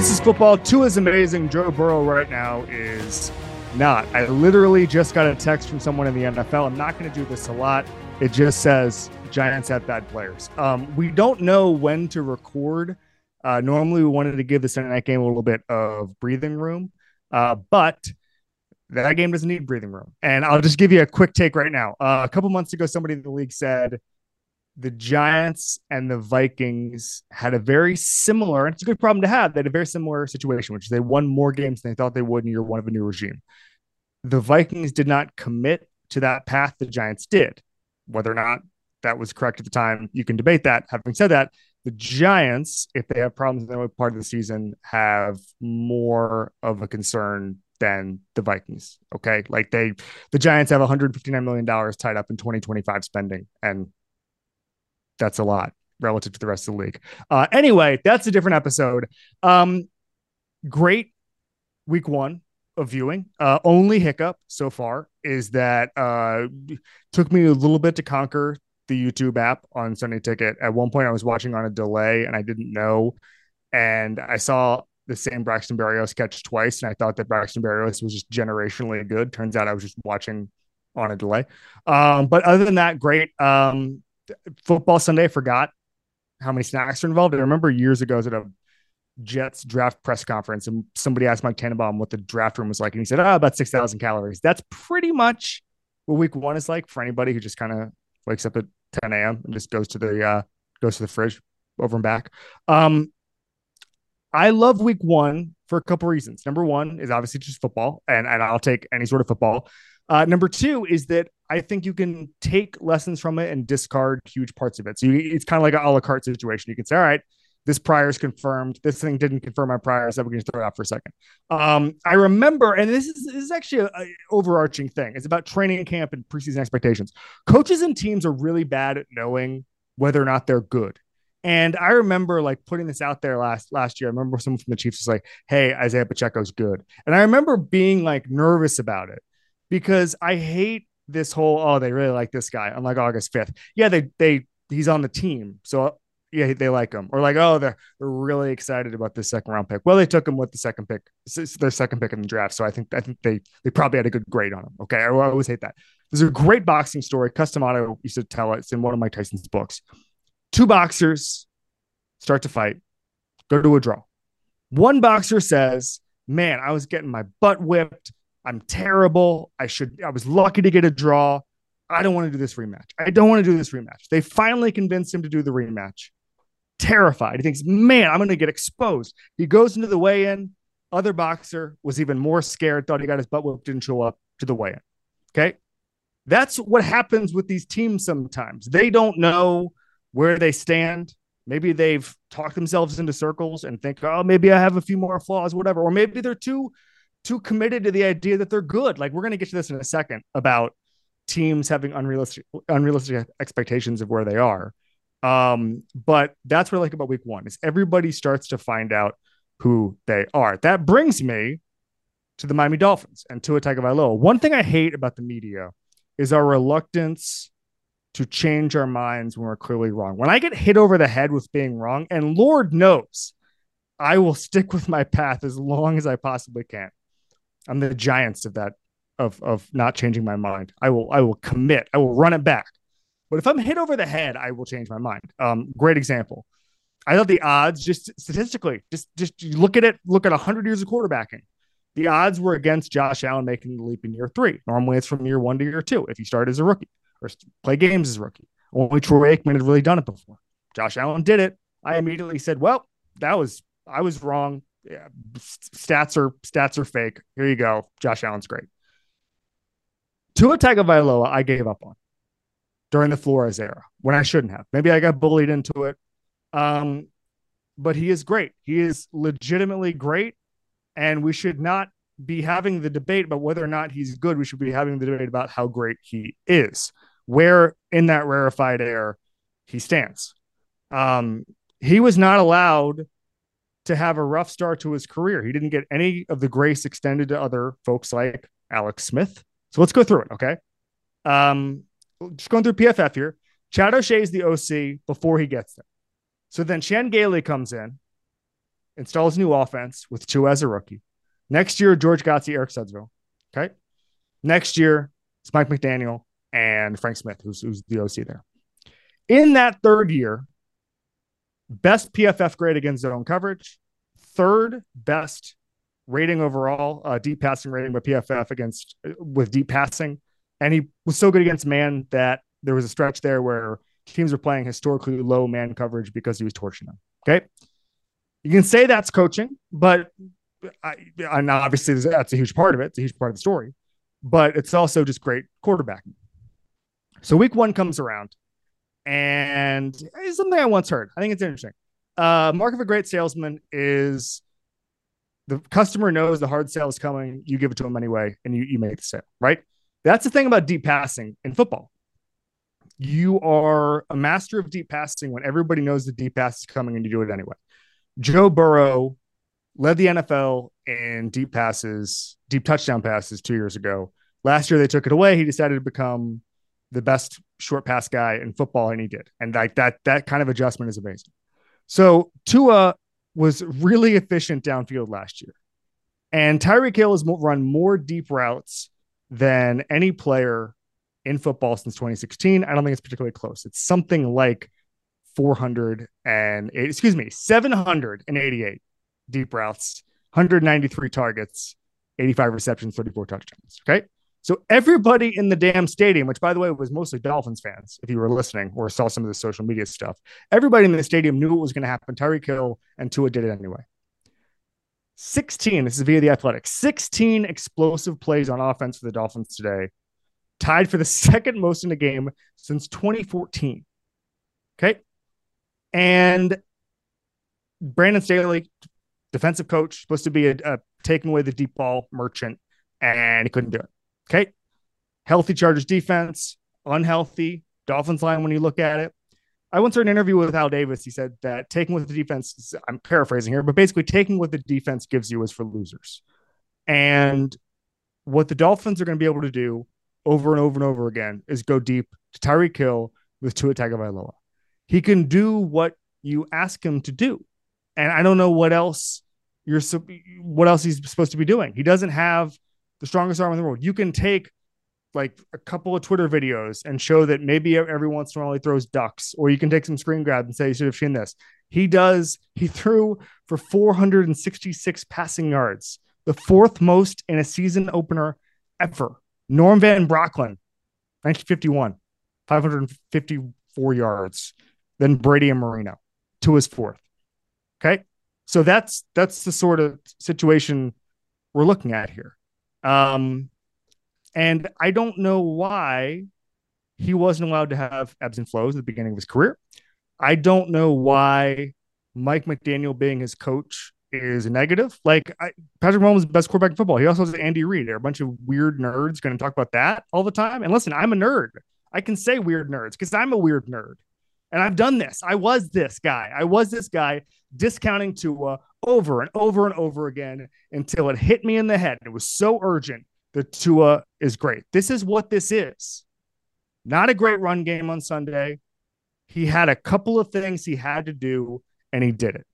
This is football. Tua is amazing. Joe Burrow right now is not. I literally just got a text from someone in the NFL. I'm not going to do this a lot. It just says Giants have bad players. Um, we don't know when to record. Uh, normally, we wanted to give the Sunday night game a little bit of breathing room, uh, but that game doesn't need breathing room. And I'll just give you a quick take right now. Uh, a couple months ago, somebody in the league said the Giants and the Vikings had a very similar, and it's a good problem to have, they had a very similar situation, which is they won more games than they thought they would in year one of a new regime. The Vikings did not commit to that path the Giants did. Whether or not that was correct at the time, you can debate that. Having said that, the Giants, if they have problems in the part of the season, have more of a concern than the Vikings. Okay. Like they, the Giants have $159 million tied up in 2025 spending. And that's a lot relative to the rest of the league. Uh, anyway, that's a different episode. Um, great week one of viewing. Uh, only hiccup so far is that uh, took me a little bit to conquer the YouTube app on Sunday Ticket. At one point, I was watching on a delay and I didn't know, and I saw the same Braxton Berrios catch twice, and I thought that Braxton Berrios was just generationally good. Turns out I was just watching on a delay. Um, but other than that, great. Um, football Sunday, I forgot how many snacks are involved. I remember years ago at a Jets draft press conference, and somebody asked Mike Tannenbaum what the draft room was like, and he said, "Oh, about six thousand calories." That's pretty much what week one is like for anybody who just kind of wakes up at 10 a.m. and just goes to the uh, goes to the fridge over and back. Um, I love week one for a couple reasons. Number one is obviously just football, and, and I'll take any sort of football. Uh, number two is that I think you can take lessons from it and discard huge parts of it. So you, it's kind of like an a la carte situation. You can say, all right, this prior is confirmed. This thing didn't confirm my prior, so we're going to throw it out for a second. Um, I remember, and this is, this is actually an overarching thing. It's about training camp and preseason expectations. Coaches and teams are really bad at knowing whether or not they're good. And I remember like putting this out there last last year. I remember someone from the Chiefs was like, "Hey, Isaiah Pacheco's good," and I remember being like nervous about it because I hate this whole oh they really like this guy on like August 5th. Yeah, they they he's on the team. So yeah, they like him. Or like, oh, they're they're really excited about this second round pick. Well, they took him with the second pick, their second pick in the draft. So I think I think they they probably had a good grade on him. Okay. I always hate that. There's a great boxing story. Cus D'Amato used to tell it. It's in one of Mike Tyson's books. Two boxers start to fight, go to a draw. One boxer says, Man, I was getting my butt whipped. I'm terrible. I should, I was lucky to get a draw. I don't want to do this rematch. I don't want to do this rematch. They finally convinced him to do the rematch. Terrified. He thinks, man, I'm going to get exposed. He goes into the weigh in. Other boxer was even more scared, thought he got his butt whipped, didn't show up to the weigh in. Okay. That's what happens with these teams sometimes. They don't know where they stand. Maybe they've talked themselves into circles and think, oh, maybe I have a few more flaws, whatever. Or maybe they're too too committed to the idea that they're good. Like we're going to get to this in a second about teams having unrealistic unrealistic expectations of where they are. Um, but that's what I like about week one is everybody starts to find out who they are. That brings me to the Miami Dolphins and Tua Tagovailoa. One thing I hate about the media is our reluctance to change our minds when we're clearly wrong. When I get hit over the head with being wrong, and Lord knows I will stick with my path as long as I possibly can. I'm the giants of that of of not changing my mind. I will I will commit. I will run it back. But if I'm hit over the head, I will change my mind. Um, great example. I thought the odds just statistically, just just look at it, look at 100 years of quarterbacking. The odds were against Josh Allen making the leap in year three. Normally, it's from year one to year two if you start as a rookie or play games as a rookie. Only Troy Aikman had really done it before. Josh Allen did it. I immediately said, "Well, that was I was wrong yeah, stats are stats are fake. Here you go. Josh Allen's great. Tua Tagovailoa, I gave up on during the Flores era when I shouldn't have. Maybe I got bullied into it. Um, but he is great. He is legitimately great, and we should not be having the debate about whether or not he's good. We should be having the debate about how great he is, where in that rarefied air he stands. Um, he was not allowed to have a rough start to his career. He didn't get any of the grace extended to other folks like Alex Smith. So let's go through it. Okay. Um, just going through PFF here. Chad O'Shea is the OC before he gets there. So then Chan Gailey comes in. installs new offense with Tua as a rookie. Next year, George Godsey, Eric Studesville. Okay. Next year, it's Mike McDaniel and Frank Smith, who's, who's the OC there. In that third year, best PFF grade against zone coverage, third best rating overall, uh, deep passing rating by PFF against with deep passing, and he was so good against man that there was a stretch there where teams were playing historically low man coverage because he was torching them. Okay, you can say that's coaching, but I, and obviously that's a huge part of it. It's a huge part of the story, but it's also just great quarterbacking. So week one comes around, and it's something I once heard. I think it's interesting. Uh, mark of a great salesman is the customer knows the hard sale is coming. You give it to them anyway, and you, you make the sale, right? That's the thing about deep passing in football. You are a master of deep passing when everybody knows the deep pass is coming and you do it anyway. Joe Burrow led the NFL in deep passes, deep touchdown passes two years ago. Last year they took it away. He decided to become the best short pass guy in football, and he did. And like that, that kind of adjustment is amazing. So Tua was really efficient downfield last year. And Tyreek Hill has run more deep routes than any player in football since 2016. I don't think it's particularly close. It's something like 400 and excuse me, 788 deep routes, 193 targets, 85 receptions, 34 touchdowns. Okay. So everybody in the damn stadium, which by the way was mostly Dolphins fans, if you were listening or saw some of the social media stuff, everybody in the stadium knew what was going to happen. Tyreek Hill and Tua did it anyway. 16, this is via the athletic, 16 explosive plays on offense for the Dolphins today, tied for the second most in a game since 2014. Okay. And Brandon Staley, defensive coach, supposed to be a, a taking away the deep ball merchant, and he couldn't do it. Okay. Healthy Chargers defense, unhealthy Dolphins line when you look at it. I once heard an interview with Al Davis. He said that taking what the defense, I'm paraphrasing here, but basically taking what the defense gives you is for losers. And what the Dolphins are going to be able to do over and over and over again is go deep to Tyreek Hill with Tua Tagovailoa. He can do what you ask him to do. And I don't know what else you're what else he's supposed to be doing. He doesn't have the strongest arm in the world. You can take like a couple of Twitter videos and show that maybe every once in a while he throws ducks, or you can take some screen grab and say you should have seen this. He does. He threw for 466 passing yards, the fourth most in a season opener ever. Norm Van Brocklin, 1951, 554 yards. Then Brady and Marino to his fourth. Okay, so that's that's the sort of situation we're looking at here. Um, and I don't know why he wasn't allowed to have ebbs and flows at the beginning of his career. I don't know why Mike McDaniel being his coach is negative. Like I, Patrick Mahomes is the best quarterback in football. He also has Andy Reid. They're a bunch of weird nerds going to talk about that all the time. And listen, I'm a nerd. I can say weird nerds because I'm a weird nerd. And I've done this. I was this guy. I was this guy discounting Tua over and over and over again until it hit me in the head. It was so urgent the Tua is great. This is what this is. Not a great run game on Sunday. He had a couple of things he had to do, and he did it.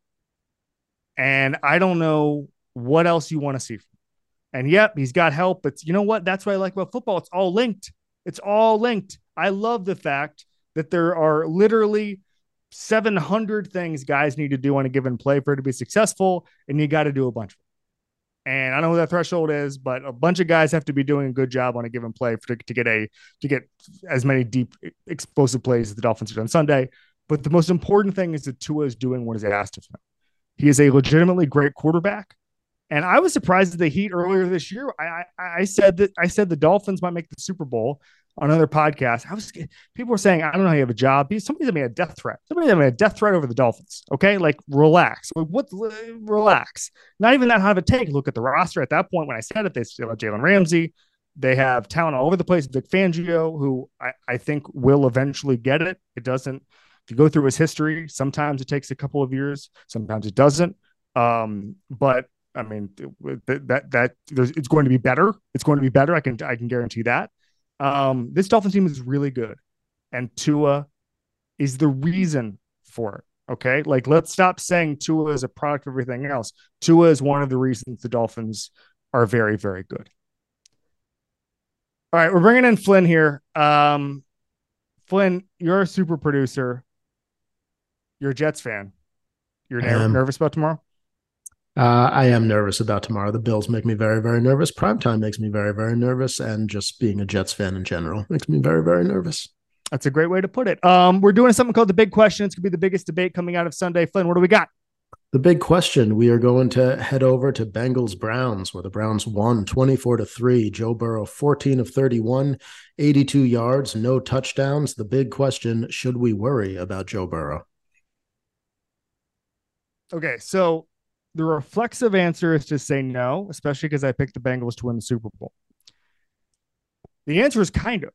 And I don't know what else you want to see. And yep, he's got help. But you know what? That's what I like about football. It's all linked. It's all linked. I love the fact that there are literally 700 things guys need to do on a given play for it to be successful, and you got to do a bunch of and I don't know what that threshold is, but a bunch of guys have to be doing a good job on a given play for, to, to get a to get as many deep explosive plays as the Dolphins did on Sunday. But the most important thing is that Tua is doing what is asked of him. He is a legitimately great quarterback. And I was surprised at the Heat earlier this year. I, I, I said that I said the Dolphins might make the Super Bowl on another podcast. I was people were saying, I don't know how you have a job. Somebody's made a death threat. Somebody made a death threat over the Dolphins. Okay, like relax. Like, what? Relax. Not even that hard of a take. Look at the roster at that point. When I said it, they still have Jalen Ramsey. They have talent all over the place. Vic Fangio, who I, I think will eventually get it. It doesn't. If you go through his history, sometimes it takes a couple of years. Sometimes it doesn't. Um, but I mean, that that, that it's going to be better. It's going to be better. I can I can guarantee that. Um, this Dolphins team is really good, and Tua is the reason for it. Okay. Like, let's stop saying Tua is a product of everything else. Tua is one of the reasons the Dolphins are very, very good. All right. We're bringing in Flynn here. Um, Flynn, you're a super producer. You're a Jets fan. You're ner- nervous about tomorrow? Uh, I am nervous about tomorrow. The Bills make me very, very nervous. Primetime makes me very, very nervous. And just being a Jets fan in general makes me very, very nervous. That's a great way to put it. Um, we're doing something called the big question. It's gonna be the biggest debate coming out of Sunday. Flynn, what do we got? The big question. We are going to head over to Bengals Browns, where the Browns won 24 to 3. Joe Burrow 14 of 31, 82 yards, no touchdowns. The big question, should we worry about Joe Burrow? Okay, so the reflexive answer is to say no, especially because I picked the Bengals to win the Super Bowl. The answer is kind of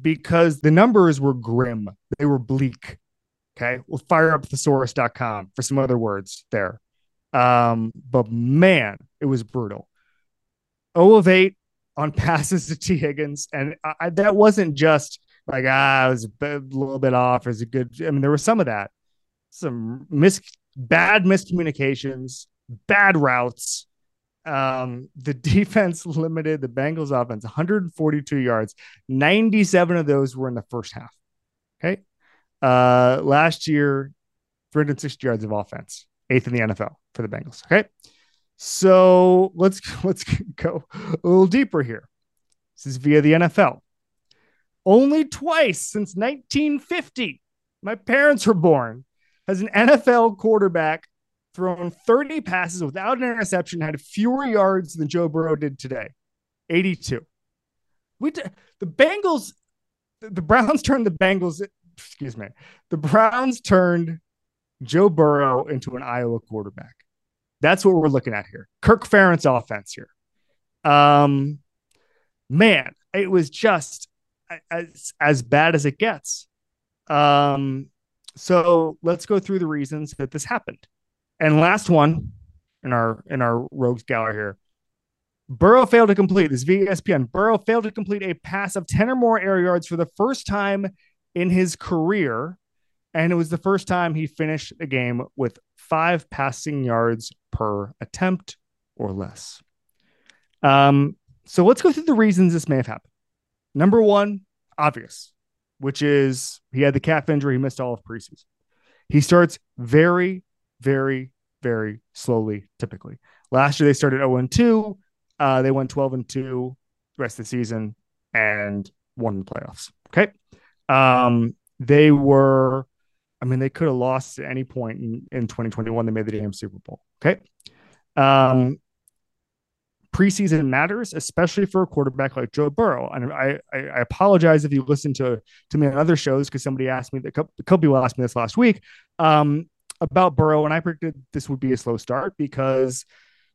because the numbers were grim. They were bleak. Okay. We'll fire up thesaurus.com for some other words there. Um, but man, it was brutal. 0 of 8 on passes to Tee Higgins. And I, that wasn't just like, ah, I was a, little bit off. Is a good, I mean, there was some of that. Some mis, bad miscommunications, bad routes, um, the defense limited the Bengals offense 142 yards. 97 of those were in the first half. Okay. Uh, last year, 360 yards of offense, eighth in the NFL for the Bengals. Okay. So let's let's go a little deeper here. This is via the NFL. Only twice since 1950, my parents were born, has an NFL quarterback thrown 30 passes without an interception, had fewer yards than Joe Burrow did today 82. We d- the Bengals, the Browns turned the Bengals, excuse me, the Browns turned Joe Burrow into an Iowa quarterback. That's what we're looking at here. Kirk Ferentz offense here. Um, man, it was just as as bad as it gets. Um, so let's go through the reasons that this happened. And last one in our in our rogues gallery here. Burrow failed to complete this VSPN. Burrow failed to complete a pass of 10 or more air yards for the first time in his career. And it was the first time he finished a game with five passing yards per attempt or less. Um, so let's go through the reasons this may have happened. Number one, obvious, which is he had the calf injury, he missed all of preseason. He starts very, very, very slowly, typically. Last year they started 0 and 2. Uh, they went 12 and 2 the rest of the season and won the playoffs. Okay. Um, they were, I mean, they could have lost at any point in, in 2021. They made the damn Super Bowl. Okay. Um, preseason matters, especially for a quarterback like Joe Burrow. And I, I, I apologize if you listen to to me on other shows because somebody asked me that a couple people asked me this last week. Um, about Burrow, and I predicted this would be a slow start because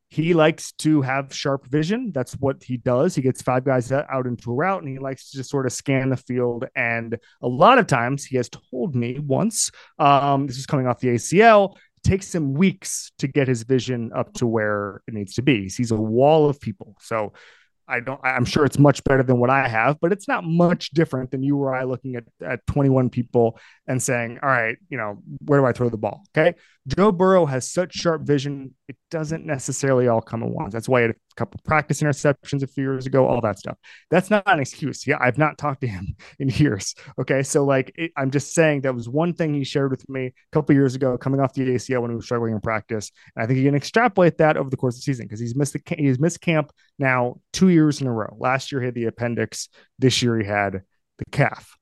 he likes to have sharp vision. That's what he does. He gets five guys out into a route and he likes to just sort of scan the field. And a lot of times he has told me once, um, this is coming off the ACL, takes him weeks to get his vision up to where it needs to be. He sees a wall of people. So I don't, I'm sure it's much better than what I have, but it's not much different than you or I looking at, at 21 people and saying, all right, you know, where do I throw the ball? Okay. Joe Burrow has such sharp vision. It doesn't necessarily all come at once. That's why a couple practice interceptions a few years ago, all that stuff. That's not an excuse. Yeah. I've not talked to him in years. Okay. So like, it, I'm just saying that was one thing he shared with me a couple years ago coming off the ACL when he was struggling in practice. And I think he can extrapolate that over the course of the season because he's missed the, he's missed camp now two years in a row. Last year he had the appendix. This year he had the calf.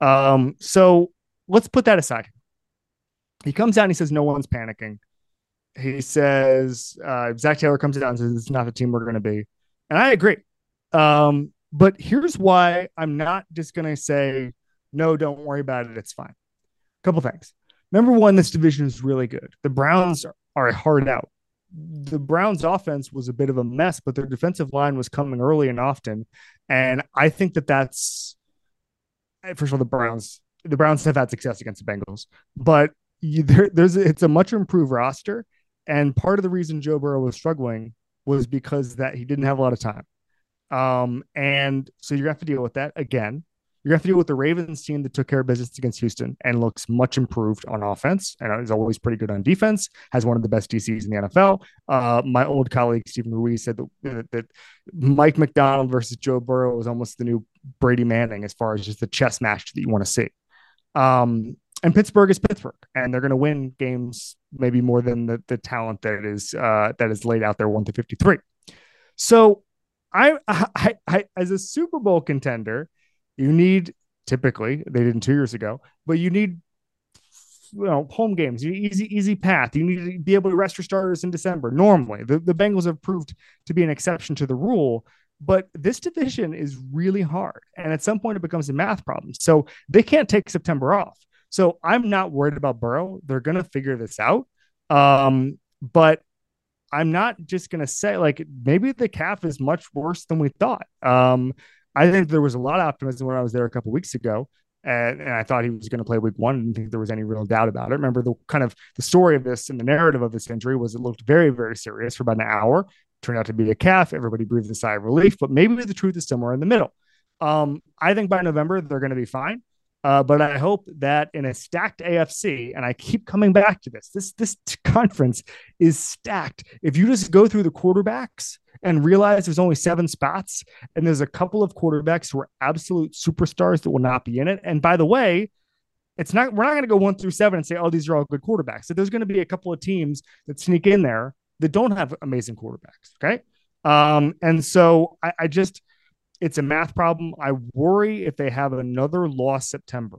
Um, so let's put that aside. He comes out and he says, No one's panicking. He says, uh, Zac Taylor comes down and says, It's not the team we're going to be. And I agree. Um, but here's why I'm not just going to say, No, don't worry about it. It's fine. A couple things. Number one, this division is really good. The Browns are hard out. The Browns' offense was a bit of a mess, but their defensive line was coming early and often. And I think that that's, first of all, the Browns the Browns have had success against the Bengals, but you, there, there's it's a much improved roster, and part of the reason Joe Burrow was struggling was because that he didn't have a lot of time, um, and so you're gonna have to deal with that again. You're to have to deal with the Ravens team that took care of business against Houston and looks much improved on offense and is always pretty good on defense, has one of the best DCs in the NFL. Uh, my old colleague, Steven Ruiz, said that, that Mike Macdonald versus Joe Burrow was almost the new Brady Manning as far as just the chess match that you want to see. Um, and Pittsburgh is Pittsburgh, and they're going to win games maybe more than the, the talent that is uh, that is laid out there one to fifty three. So, I, I, I, as a Super Bowl contender, you need typically they didn't two years ago, but you need you know home games. You easy easy path. You need to be able to rest your starters in December. Normally, the the Bengals have proved to be an exception to the rule. But this division is really hard. And at some point, it becomes a math problem. So they can't take September off. So I'm not worried about Burrow. They're going to figure this out. Um, but I'm not just going to say, like, maybe the calf is much worse than we thought. Um, I think there was a lot of optimism when I was there a couple weeks ago. And, and, I thought he was going to play week one. I didn't think there was any real doubt about it. Remember the kind of the story of this and the narrative of this injury was it looked very, very serious for about an hour. Turned out to be a calf. Everybody breathed a sigh of relief, but maybe the truth is somewhere in the middle. Um, I think by November they're going to be fine. Uh, but I hope that in a stacked AFC, and I keep coming back to this, this this conference is stacked. If you just go through the quarterbacks and realize there's only seven spots, and there's a couple of quarterbacks who are absolute superstars that will not be in it. And by the way, it's not we're not going to go one through seven and say, oh, these are all good quarterbacks. So there's going to be a couple of teams that sneak in there that don't have amazing quarterbacks. Okay. Um, and so I, I just it's a math problem. I worry if they have another loss September,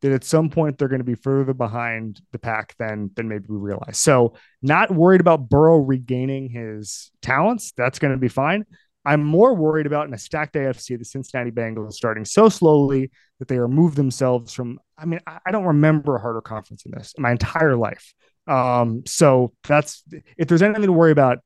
that at some point they're going to be further behind the pack than than maybe we realize. So not worried about Burrow regaining his talents. That's going to be fine. I'm more worried about in a stacked AFC, the Cincinnati Bengals starting so slowly that they remove themselves from. I mean, I, don't remember a harder conference in this in my entire life. Um, so that's if there's anything to worry about,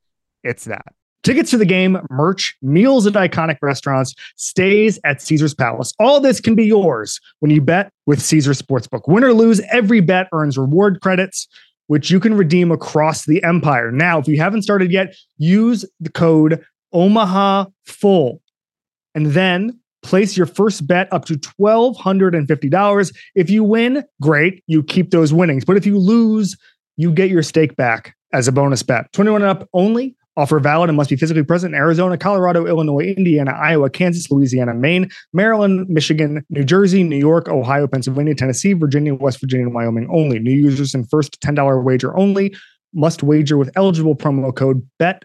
it's that. Tickets to the game, merch, meals at iconic restaurants, stays at Caesar's Palace. All this can be yours when you bet with Caesar Sportsbook. Win or lose, every bet earns reward credits, which you can redeem across the empire. Now, if you haven't started yet, use the code Omaha Full, and then place your first bet up to $1,250. If you win, great, you keep those winnings. But if you lose, you get your stake back as a bonus bet. 21 and up only. Offer valid and must be physically present in Arizona, Colorado, Illinois, Indiana, Iowa, Kansas, Louisiana, Maine, Maryland, Michigan, New Jersey, New York, Ohio, Pennsylvania, Tennessee, Virginia, West Virginia, and Wyoming only. New users and first $10 wager only must wager with eligible promo code BET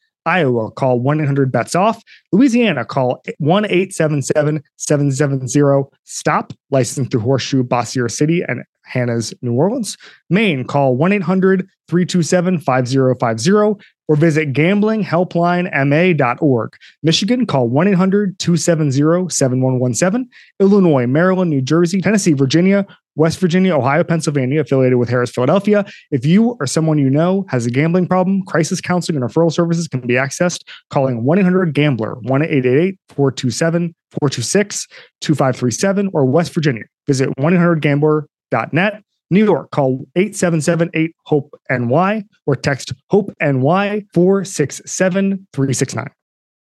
800 9 with it. Iowa, call 1 800 bets off. Louisiana, call 1 877 770 STOP, licensed through Horseshoe, Bossier City, and Harrah's New Orleans. Maine, call 1 800 327 5050 or visit gamblinghelplinema.org. Michigan, call 1 800 270 7117. Illinois, Maryland, New Jersey, Tennessee, Virginia, West Virginia, Ohio, Pennsylvania, affiliated with Harrah's Philadelphia. If you or someone you know has a gambling problem, crisis counseling and referral services can be accessed calling 1 800 Gambler, 1 888 427 426 2537, or West Virginia. Visit 1 800 Gambler.net. New York, call 877-8-HOPE-NY or text HOPE NY 467 369.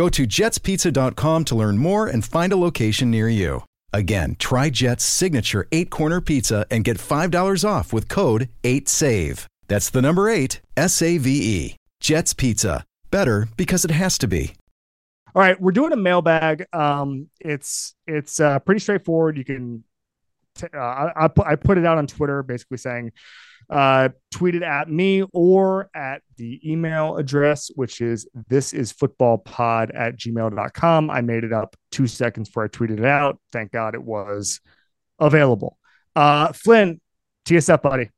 Go to jetspizza.com to learn more and find a location near you. Again, try Jet's signature eight corner pizza and get $5 off with code 8SAVE. That's the number eight, S A V E. Jet's Pizza. Better because it has to be. All right, we're doing a mailbag. Um, it's it's uh, pretty straightforward. You can, t- uh, I, I, I put it out on Twitter, basically saying, uh, tweet it at me or at the email address, which is this is footballpod at gmail.com. I made it up two seconds before I tweeted it out. Thank God it was available. Uh, Flynn, TSF buddy.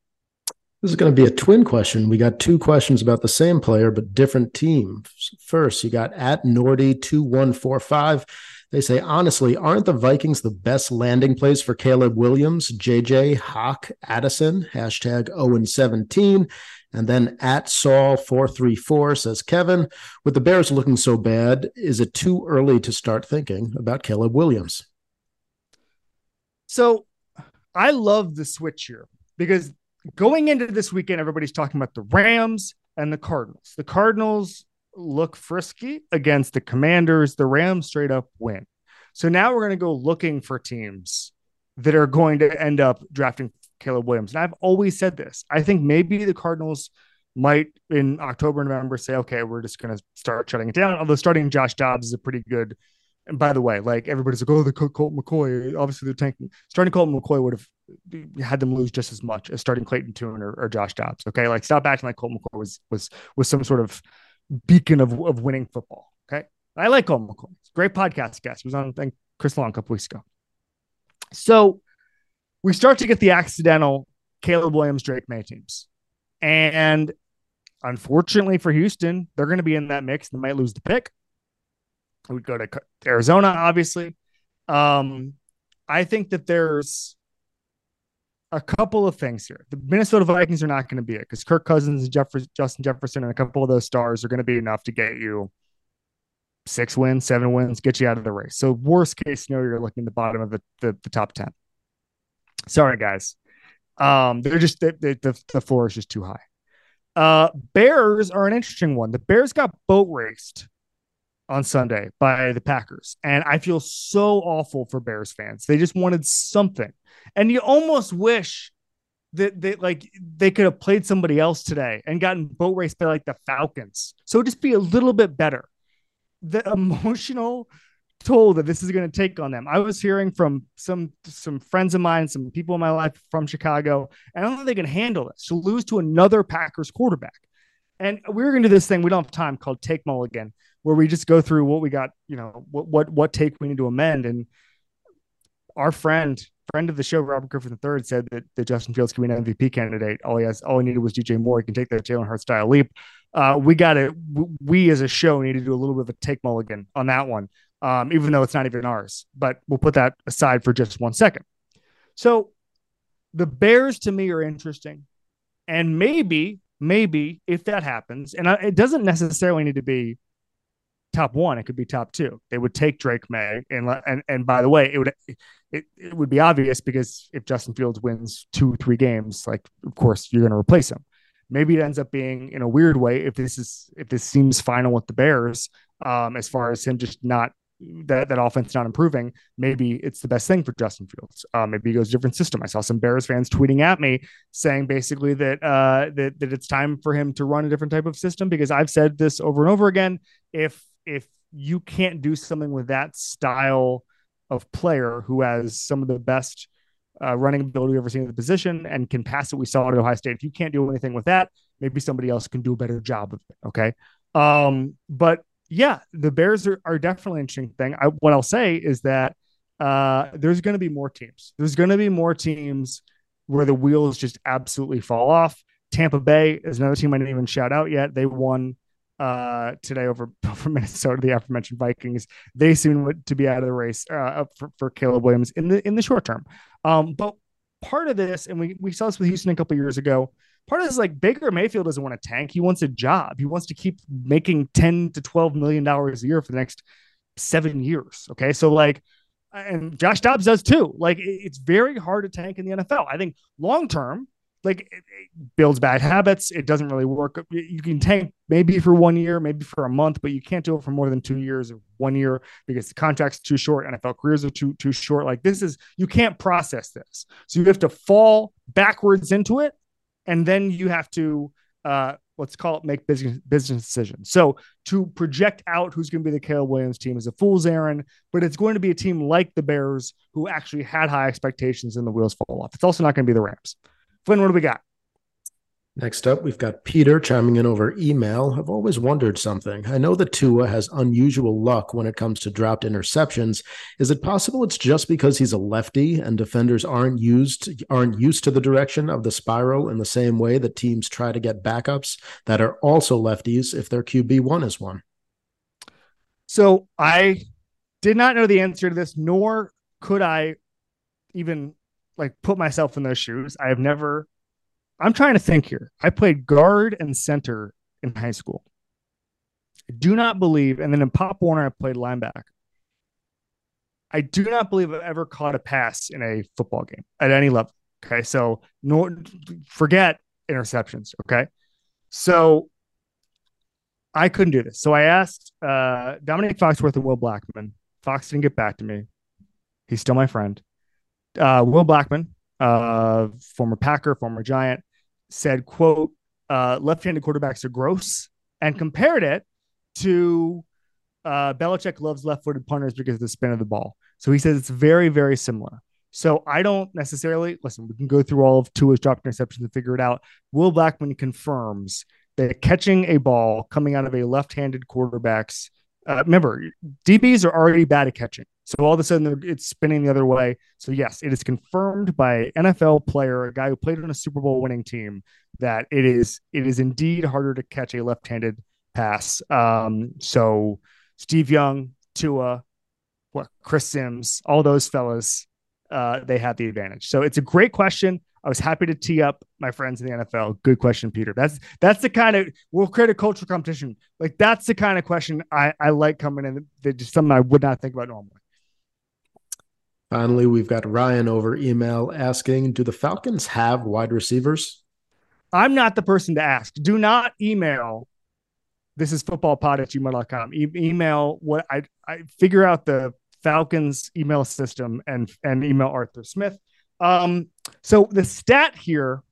This is going to be a twin question. We got two questions about the same player, but different teams. First, you got at Nordy2145. They say, honestly, aren't the Vikings the best landing place for Caleb Williams, JJ, Hock, Addison, hashtag 0 17? And then at Saul434 says, Kevin, with the Bears looking so bad, is it too early to start thinking about Caleb Williams? So I love the switch here because going into this weekend, everybody's talking about the Rams and the Cardinals. The Cardinals look frisky against the Commanders. The Rams straight up win. So now we're going to go looking for teams that are going to end up drafting Caleb Williams. And I've always said this. I think maybe the Cardinals might in October, November say, okay, we're just going to start shutting it down. Although starting Josh Dobbs is a pretty good and by the way, like everybody's like, oh, the Colt McCoy. Obviously, they're tanking. Starting Colt McCoy would have had them lose just as much as starting Clayton Tune or, or Josh Dobbs. Okay, like stop acting like Colt McCoy was was was some sort of beacon of of winning football. Okay, I like Colt McCoy. Great podcast guest. He was on I Chris Long a couple weeks ago. So we start to get the accidental Caleb Williams Drake Maye teams, and unfortunately for Houston, they're going to be in that mix. They might lose the pick We'd go to Arizona, obviously. Um, I think that there's a couple of things here. The Minnesota Vikings are not going to be it because Kirk Cousins and Jeff- Justin Jefferson and a couple of those stars are going to be enough to get you six wins, seven wins, get you out of the race. So worst case scenario, you're looking at the bottom of the, the, the top 10. Sorry, guys. Um, they're just, they, they, the, the floor is just too high. Uh, Bears are an interesting one. The Bears got boat raced on Sunday by the Packers. And I feel so awful for Bears fans. They just wanted something. And you almost wish that they like they could have played somebody else today and gotten boat raced by like the Falcons. So just be a little bit better. The emotional toll that this is going to take on them. I was hearing from some some friends of mine, some people in my life from Chicago, and I don't think they can handle this. To lose to another Packers quarterback. And we're going to do this thing. We don't have time called Take Mulligan, where we just go through what we got, you know, what what what take we need to amend. And our friend, friend of the show, Robert Griffin III, said that, that Justin Fields can be an MVP candidate. All he has, all he needed was DJ Moore. He can take that Jalen Hurts style leap. Uh, we got to, we as a show need to do a little bit of a take mulligan on that one, um, even though it's not even ours. But we'll put that aside for just one second. So the Bears to me are interesting. And maybe, maybe if that happens, and it doesn't necessarily need to be top one, it could be top two. They would take Drake Maye, and and and by the way, it would it, it would be obvious because if Justin Fields wins two three games, like of course you're going to replace him. Maybe it ends up being in a weird way if this is if this seems final with the Bears, um, as far as him just not that that offense not improving, maybe it's the best thing for Justin Fields. Uh, maybe he goes different system. I saw some Bears fans tweeting at me saying basically that uh, that that it's time for him to run a different type of system because I've said this over and over again. If if you can't do something with that style of player who has some of the best uh, running ability we've ever seen in the position and can pass it, we saw at Ohio State. If you can't do anything with that, maybe somebody else can do a better job of it. Okay. Um, but yeah, the Bears are, are definitely an interesting thing. I, what I'll say is that uh, there's going to be more teams. There's going to be more teams where the wheels just absolutely fall off. Tampa Bay is another team I didn't even shout out yet. They won uh, today over, over Minnesota, the aforementioned Vikings. They seem to be out of the race uh, for, for Caleb Williams in the in the short term. Um, but part of this, and we, we saw this with Houston a couple years ago. Part of this is like Baker Mayfield doesn't want to tank. He wants a job. He wants to keep making 10 to 12 million dollars a year for the next seven years. Okay. So like and Josh Dobbs does too. Like it's very hard to tank in the NFL. I think long term, like it, builds bad habits. It doesn't really work. You can tank maybe for one year, maybe for a month, but you can't do it for more than two years or one year because the contract's too short. NFL careers are too too short. Like this is you can't process this. So you have to fall backwards into it, and then you have to uh, let's call it make business business decisions. So to project out who's going to be the Caleb Williams team is a fool's errand, but it's going to be a team like the Bears who actually had high expectations and the wheels fall off. It's also not going to be the Rams. Flynn, what do we got? Next up, we've got Peter chiming in over email. I've always wondered something. I know that Tua has unusual luck when it comes to dropped interceptions. Is it possible it's just because he's a lefty and defenders aren't used aren't used to the direction of the spiral in the same way that teams try to get backups that are also lefties if their QB one is one? So I did not know the answer to this, nor could I even like put myself in those shoes. I have never I'm trying to think here. I played guard and center in high school. I do not believe, and then in Pop Warner, I played linebacker. I do not believe I've ever caught a pass in a football game at any level. Okay. So no forget interceptions. Okay. So I couldn't do this. So I asked uh, Dominique Foxworth and Will Blackmon. Fox didn't get back to me. He's still my friend. Uh, Will Blackmon, uh, former Packer, former Giant, said, quote, uh, left-handed quarterbacks are gross and compared it to uh, Belichick loves left-footed punters because of the spin of the ball. So he says it's very, very similar. So I don't necessarily listen. We can go through all of Tua's dropped interceptions and figure it out. Will Blackmon confirms that catching a ball coming out of a left-handed quarterback's uh, remember DBs are already bad at catching. So all of a sudden it's spinning the other way. So yes, it is confirmed by NFL player, a guy who played on a Super Bowl winning team, that it is it is indeed harder to catch a left-handed pass. Um, so Steve Young, Tua, what Chris Simms, all those fellas, uh, they have the advantage. So it's a great question. I was happy to tee up my friends in the NFL. Good question, Peter. That's that's the kind of we'll create a cultural competition. Like that's the kind of question I, I like coming in. That just something I would not think about normally. Finally, we've got Ryan over email asking Do the Falcons have wide receivers? I'm not the person to ask. Do not email. This is footballpod at gmail.com. E- email what I, I figure out the Falcons email system and and email Arthur Smith. Um, so the stat here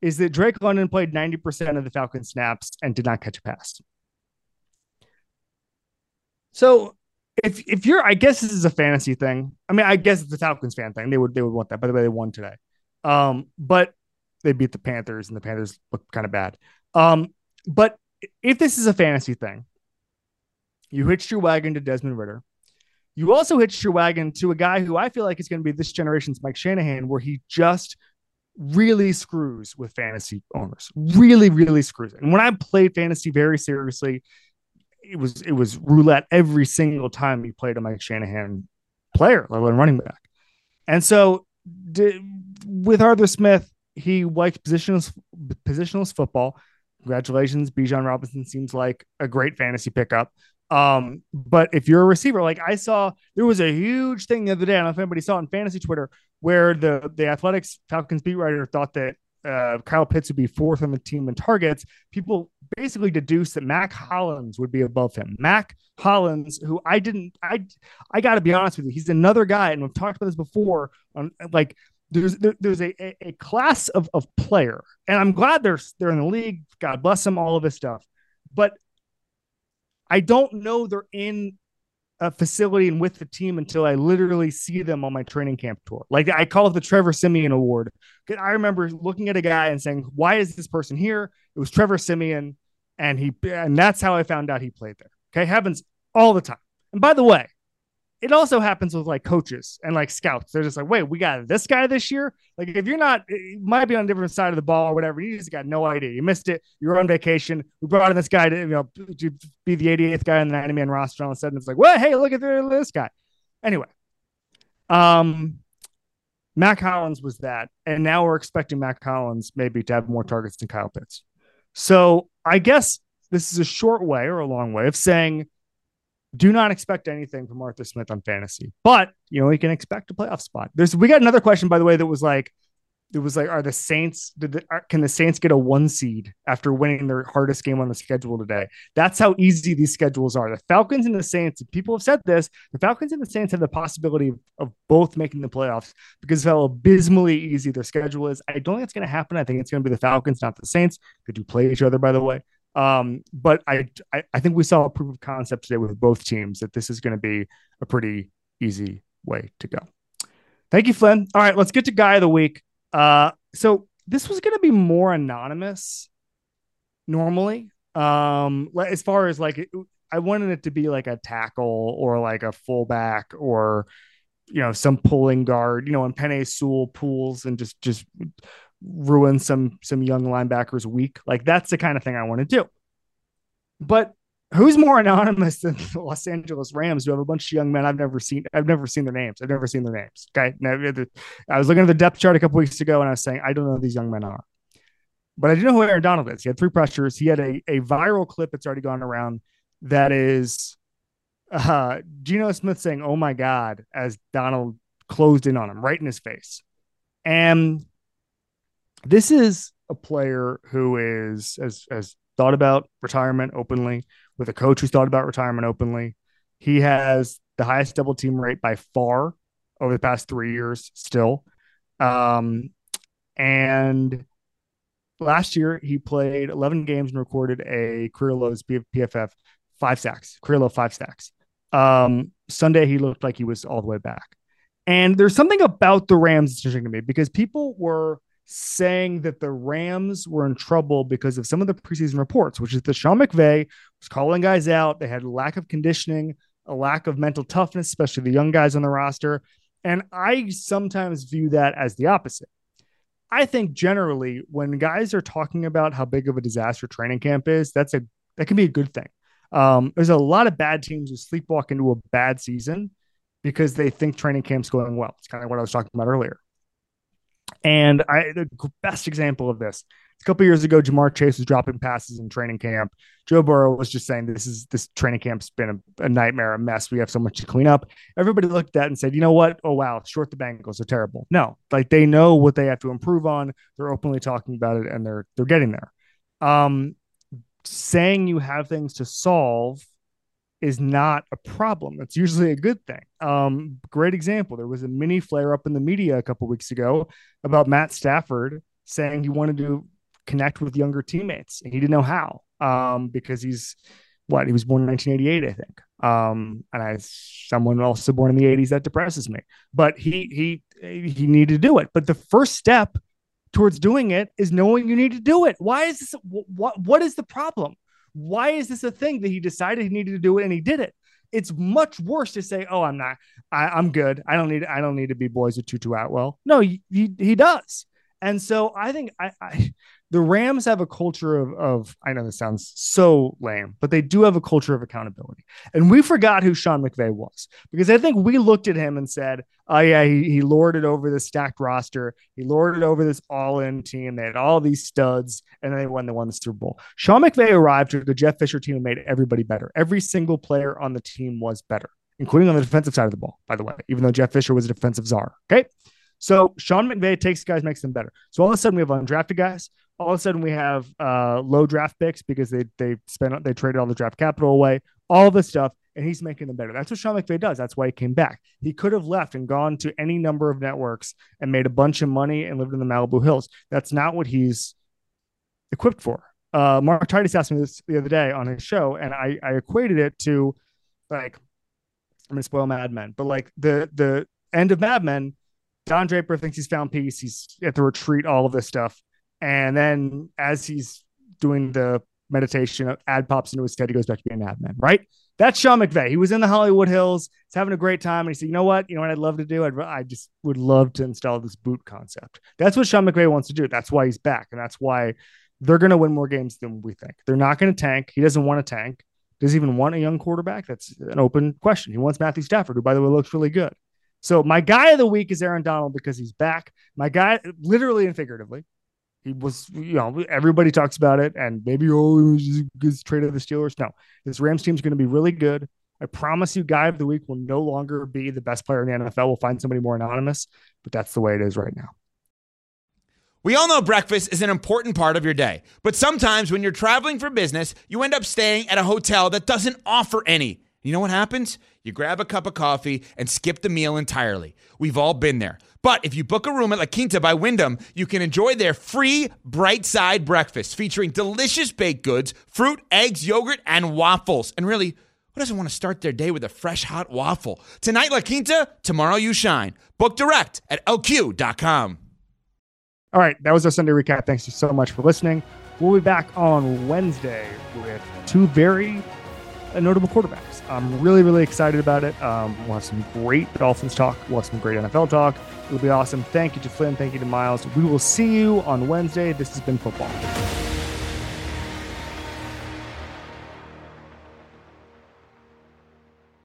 is that Drake London played 90% of the Falcons snaps and did not catch a pass. So if if you're, I guess this is a fantasy thing. I mean, I guess it's a Falcons fan thing. They would they would want that. By the way, they won today. Um, but they beat the Panthers, and the Panthers look kind of bad. Um, but if this is a fantasy thing, you hitched your wagon to Desmond Ridder. You also hitched your wagon to a guy who I feel like is going to be this generation's Mike Shanahan, where he just really screws with fantasy owners. Really, really screws. It. And when I played fantasy very seriously, it was it was roulette every single time he played a Mike Shanahan player, like a running back. And so with Arthur Smith, he liked positionless positionless football. Congratulations, Bijan Robinson seems like a great fantasy pickup. Um, but if you're a receiver, like I saw, there was a huge thing the other day. I don't know if anybody saw it on fantasy Twitter where the the Athletics Falcons beat writer thought that uh, Kyle Pitts would be fourth on the team in targets, people basically deduced that Mack Hollins would be above him. Mack Hollins, who I didn't, I, I got to be honest with you, he's another guy, and we've talked about this before. On like, there's there, there's a, a, a class of of player, and I'm glad they're they're in the league. God bless them, all of this stuff, but I don't know they're in a facility and with the team until I literally see them on my training camp tour. Like I call it the Trevor Siemian Award. I remember looking at a guy and saying, "Why is this person here?" It was Trevor Siemian, and he and that's how I found out he played there. Okay, happens all the time. And by the way, it also happens with like coaches and like scouts. They're just like, wait, we got this guy this year. Like, if you're not, it might be on a different side of the ball or whatever. You just got no idea. You missed it. You're on vacation. We brought in this guy to, you know, to be the 88th guy on the 90 man roster. All of a sudden, it's like, well, hey, look at this guy. Anyway, um, Mack Hollins was that, and now we're expecting Mack Collins maybe to have more targets than Kyle Pitts. So I guess this is a short way or a long way of saying do not expect anything from Arthur Smith on fantasy, but you know, we can expect a playoff spot. There's, we got another question, by the way, that was like, it was like, are the Saints, did the, are, can the Saints get a one seed after winning their hardest game on the schedule today? That's how easy these schedules are. The Falcons and the Saints, people have said this, the Falcons and the Saints have the possibility of, both making the playoffs because of how abysmally easy their schedule is. I don't think it's going to happen. I think it's going to be the Falcons, not the Saints. They do play each other, by the way. Um, but I, I, I think we saw a proof of concept today with both teams that this is going to be a pretty easy way to go. Thank you, Flynn. All right, let's get to guy of the week. Uh, so this was going to be more anonymous normally. Um, as far as like, I wanted it to be like a tackle or like a fullback or you know some pulling guard. You know, when Penei Sewell pulls and just just ruin some some young linebackers week. Like that's the kind of thing I want to do. But who's more anonymous than the Los Angeles Rams who have a bunch of young men I've never seen I've never seen their names. I've never seen their names. Okay. I was looking at the depth chart a couple weeks ago and I was saying I don't know who these young men are. But I do know who Aaron Donald is. He had three pressures. He had a, a viral clip that's already gone around that is uh Geno Smith saying, Oh my God, as Donald closed in on him right in his face. And this is a player who is has has thought about retirement openly with a coach who's thought about retirement openly. He has the highest double team rate by far over the past three years still. Um, and last year he played 11 games and recorded a career low PFF five sacks, career low five sacks. Um, Sunday he looked like he was all the way back. And there's something about the Rams that's interesting to me because people were saying that the Rams were in trouble because of some of the preseason reports, which is that Sean McVay was calling guys out. They had lack of conditioning, a lack of mental toughness, especially the young guys on the roster. And I sometimes view that as the opposite. I think generally when guys are talking about how big of a disaster training camp is, that's a that can be a good thing. Um, there's a lot of bad teams who sleepwalk into a bad season because they think training camp's going well. It's kind of what I was talking about earlier. And I, the best example of this, a couple years ago, Ja'Marr Chase was dropping passes in training camp. Joe Burrow was just saying, "This is this training camp's been a, a, nightmare, a mess. We have so much to clean up." Everybody looked at that and said, "You know what? Oh wow, short the Bengals are terrible." No, like they know what they have to improve on. They're openly talking about it, and they're they're getting there. Um, saying you have things to solve is not a problem. It's usually a good thing. Um, great example. There was a mini flare up in the media a couple weeks ago about Matt Stafford saying he wanted to connect with younger teammates and he didn't know how um, because he's what he was born in 1988, I think. Um, and I someone also born in the 80s that depresses me. But he he he needed to do it. But the first step towards doing it is knowing you need to do it. Why is this? What what is the problem? Why is this a thing that he decided he needed to do it and he did it? It's much worse to say, "Oh, I'm not. I, am good. I don't need. I don't need to be boys with Tutu Atwell." No, he, he, he does. And so I think I, I the Rams have a culture of, of, I know this sounds so lame, but they do have a culture of accountability. And we forgot who Sean McVay was because I think we looked at him and said, oh, yeah, he, he lorded over the stacked roster. He lorded over this all in team. They had all these studs, and then they won, they won the Super Bowl. Sean McVay arrived to the Jeff Fisher team and made everybody better. Every single player on the team was better, including on the defensive side of the ball, by the way, even though Jeff Fisher was a defensive czar. Okay. So Sean McVay takes guys, makes them better. So all of a sudden we have undrafted guys all of a sudden we have uh, low draft picks because they they spent they traded all the draft capital away, all this stuff, and he's making them better. That's what Sean McVay does. That's why he came back. He could have left and gone to any number of networks and made a bunch of money and lived in the Malibu Hills. That's not what he's equipped for. Uh, Mark Titus asked me this the other day on his show, and I, I equated it to like I'm gonna spoil Mad Men, but like the the end of Mad Men, Don Draper thinks he's found peace. He's at the retreat, all of this stuff. And then as he's doing the meditation, ad pops into his head. He goes back to being an admin, right? That's Sean McVay. He was in the Hollywood Hills. He's having a great time. And he said, you know what? You know what I'd love to do? I'd, I just would love to install this boot concept. That's what Sean McVay wants to do. That's why he's back. And that's why they're going to win more games than we think. They're not going to tank. He doesn't want to tank. Does he even want a young quarterback? That's an open question. He wants Matthew Stafford, who, by the way, looks really good. So my guy of the week is Aaron Donald because he's back. My guy, literally and figuratively, he was, you know, everybody talks about it, and maybe oh, he's traded the Steelers. No, this Rams team is going to be really good. I promise you, guy of the week will no longer be the best player in the NFL. We'll find somebody more anonymous, but that's the way it is right now. We all know breakfast is an important part of your day, but sometimes when you're traveling for business, you end up staying at a hotel that doesn't offer any. You know what happens? You grab a cup of coffee and skip the meal entirely. We've all been there. But if you book a room at La Quinta by Wyndham, you can enjoy their free bright side breakfast featuring delicious baked goods, fruit, eggs, yogurt, and waffles. And really, who doesn't want to start their day with a fresh hot waffle? Tonight, La Quinta, tomorrow, you shine. Book direct at lq.com. All right, that was our Sunday recap. Thanks so much for listening. We'll be back on Wednesday with two very notable quarterbacks. I'm really, really excited about it. Um, we'll have some great Dolphins talk. We'll have some great NFL talk. It'll be awesome. Thank you to Flynn. Thank you to Miles. We will see you on Wednesday. This has been football.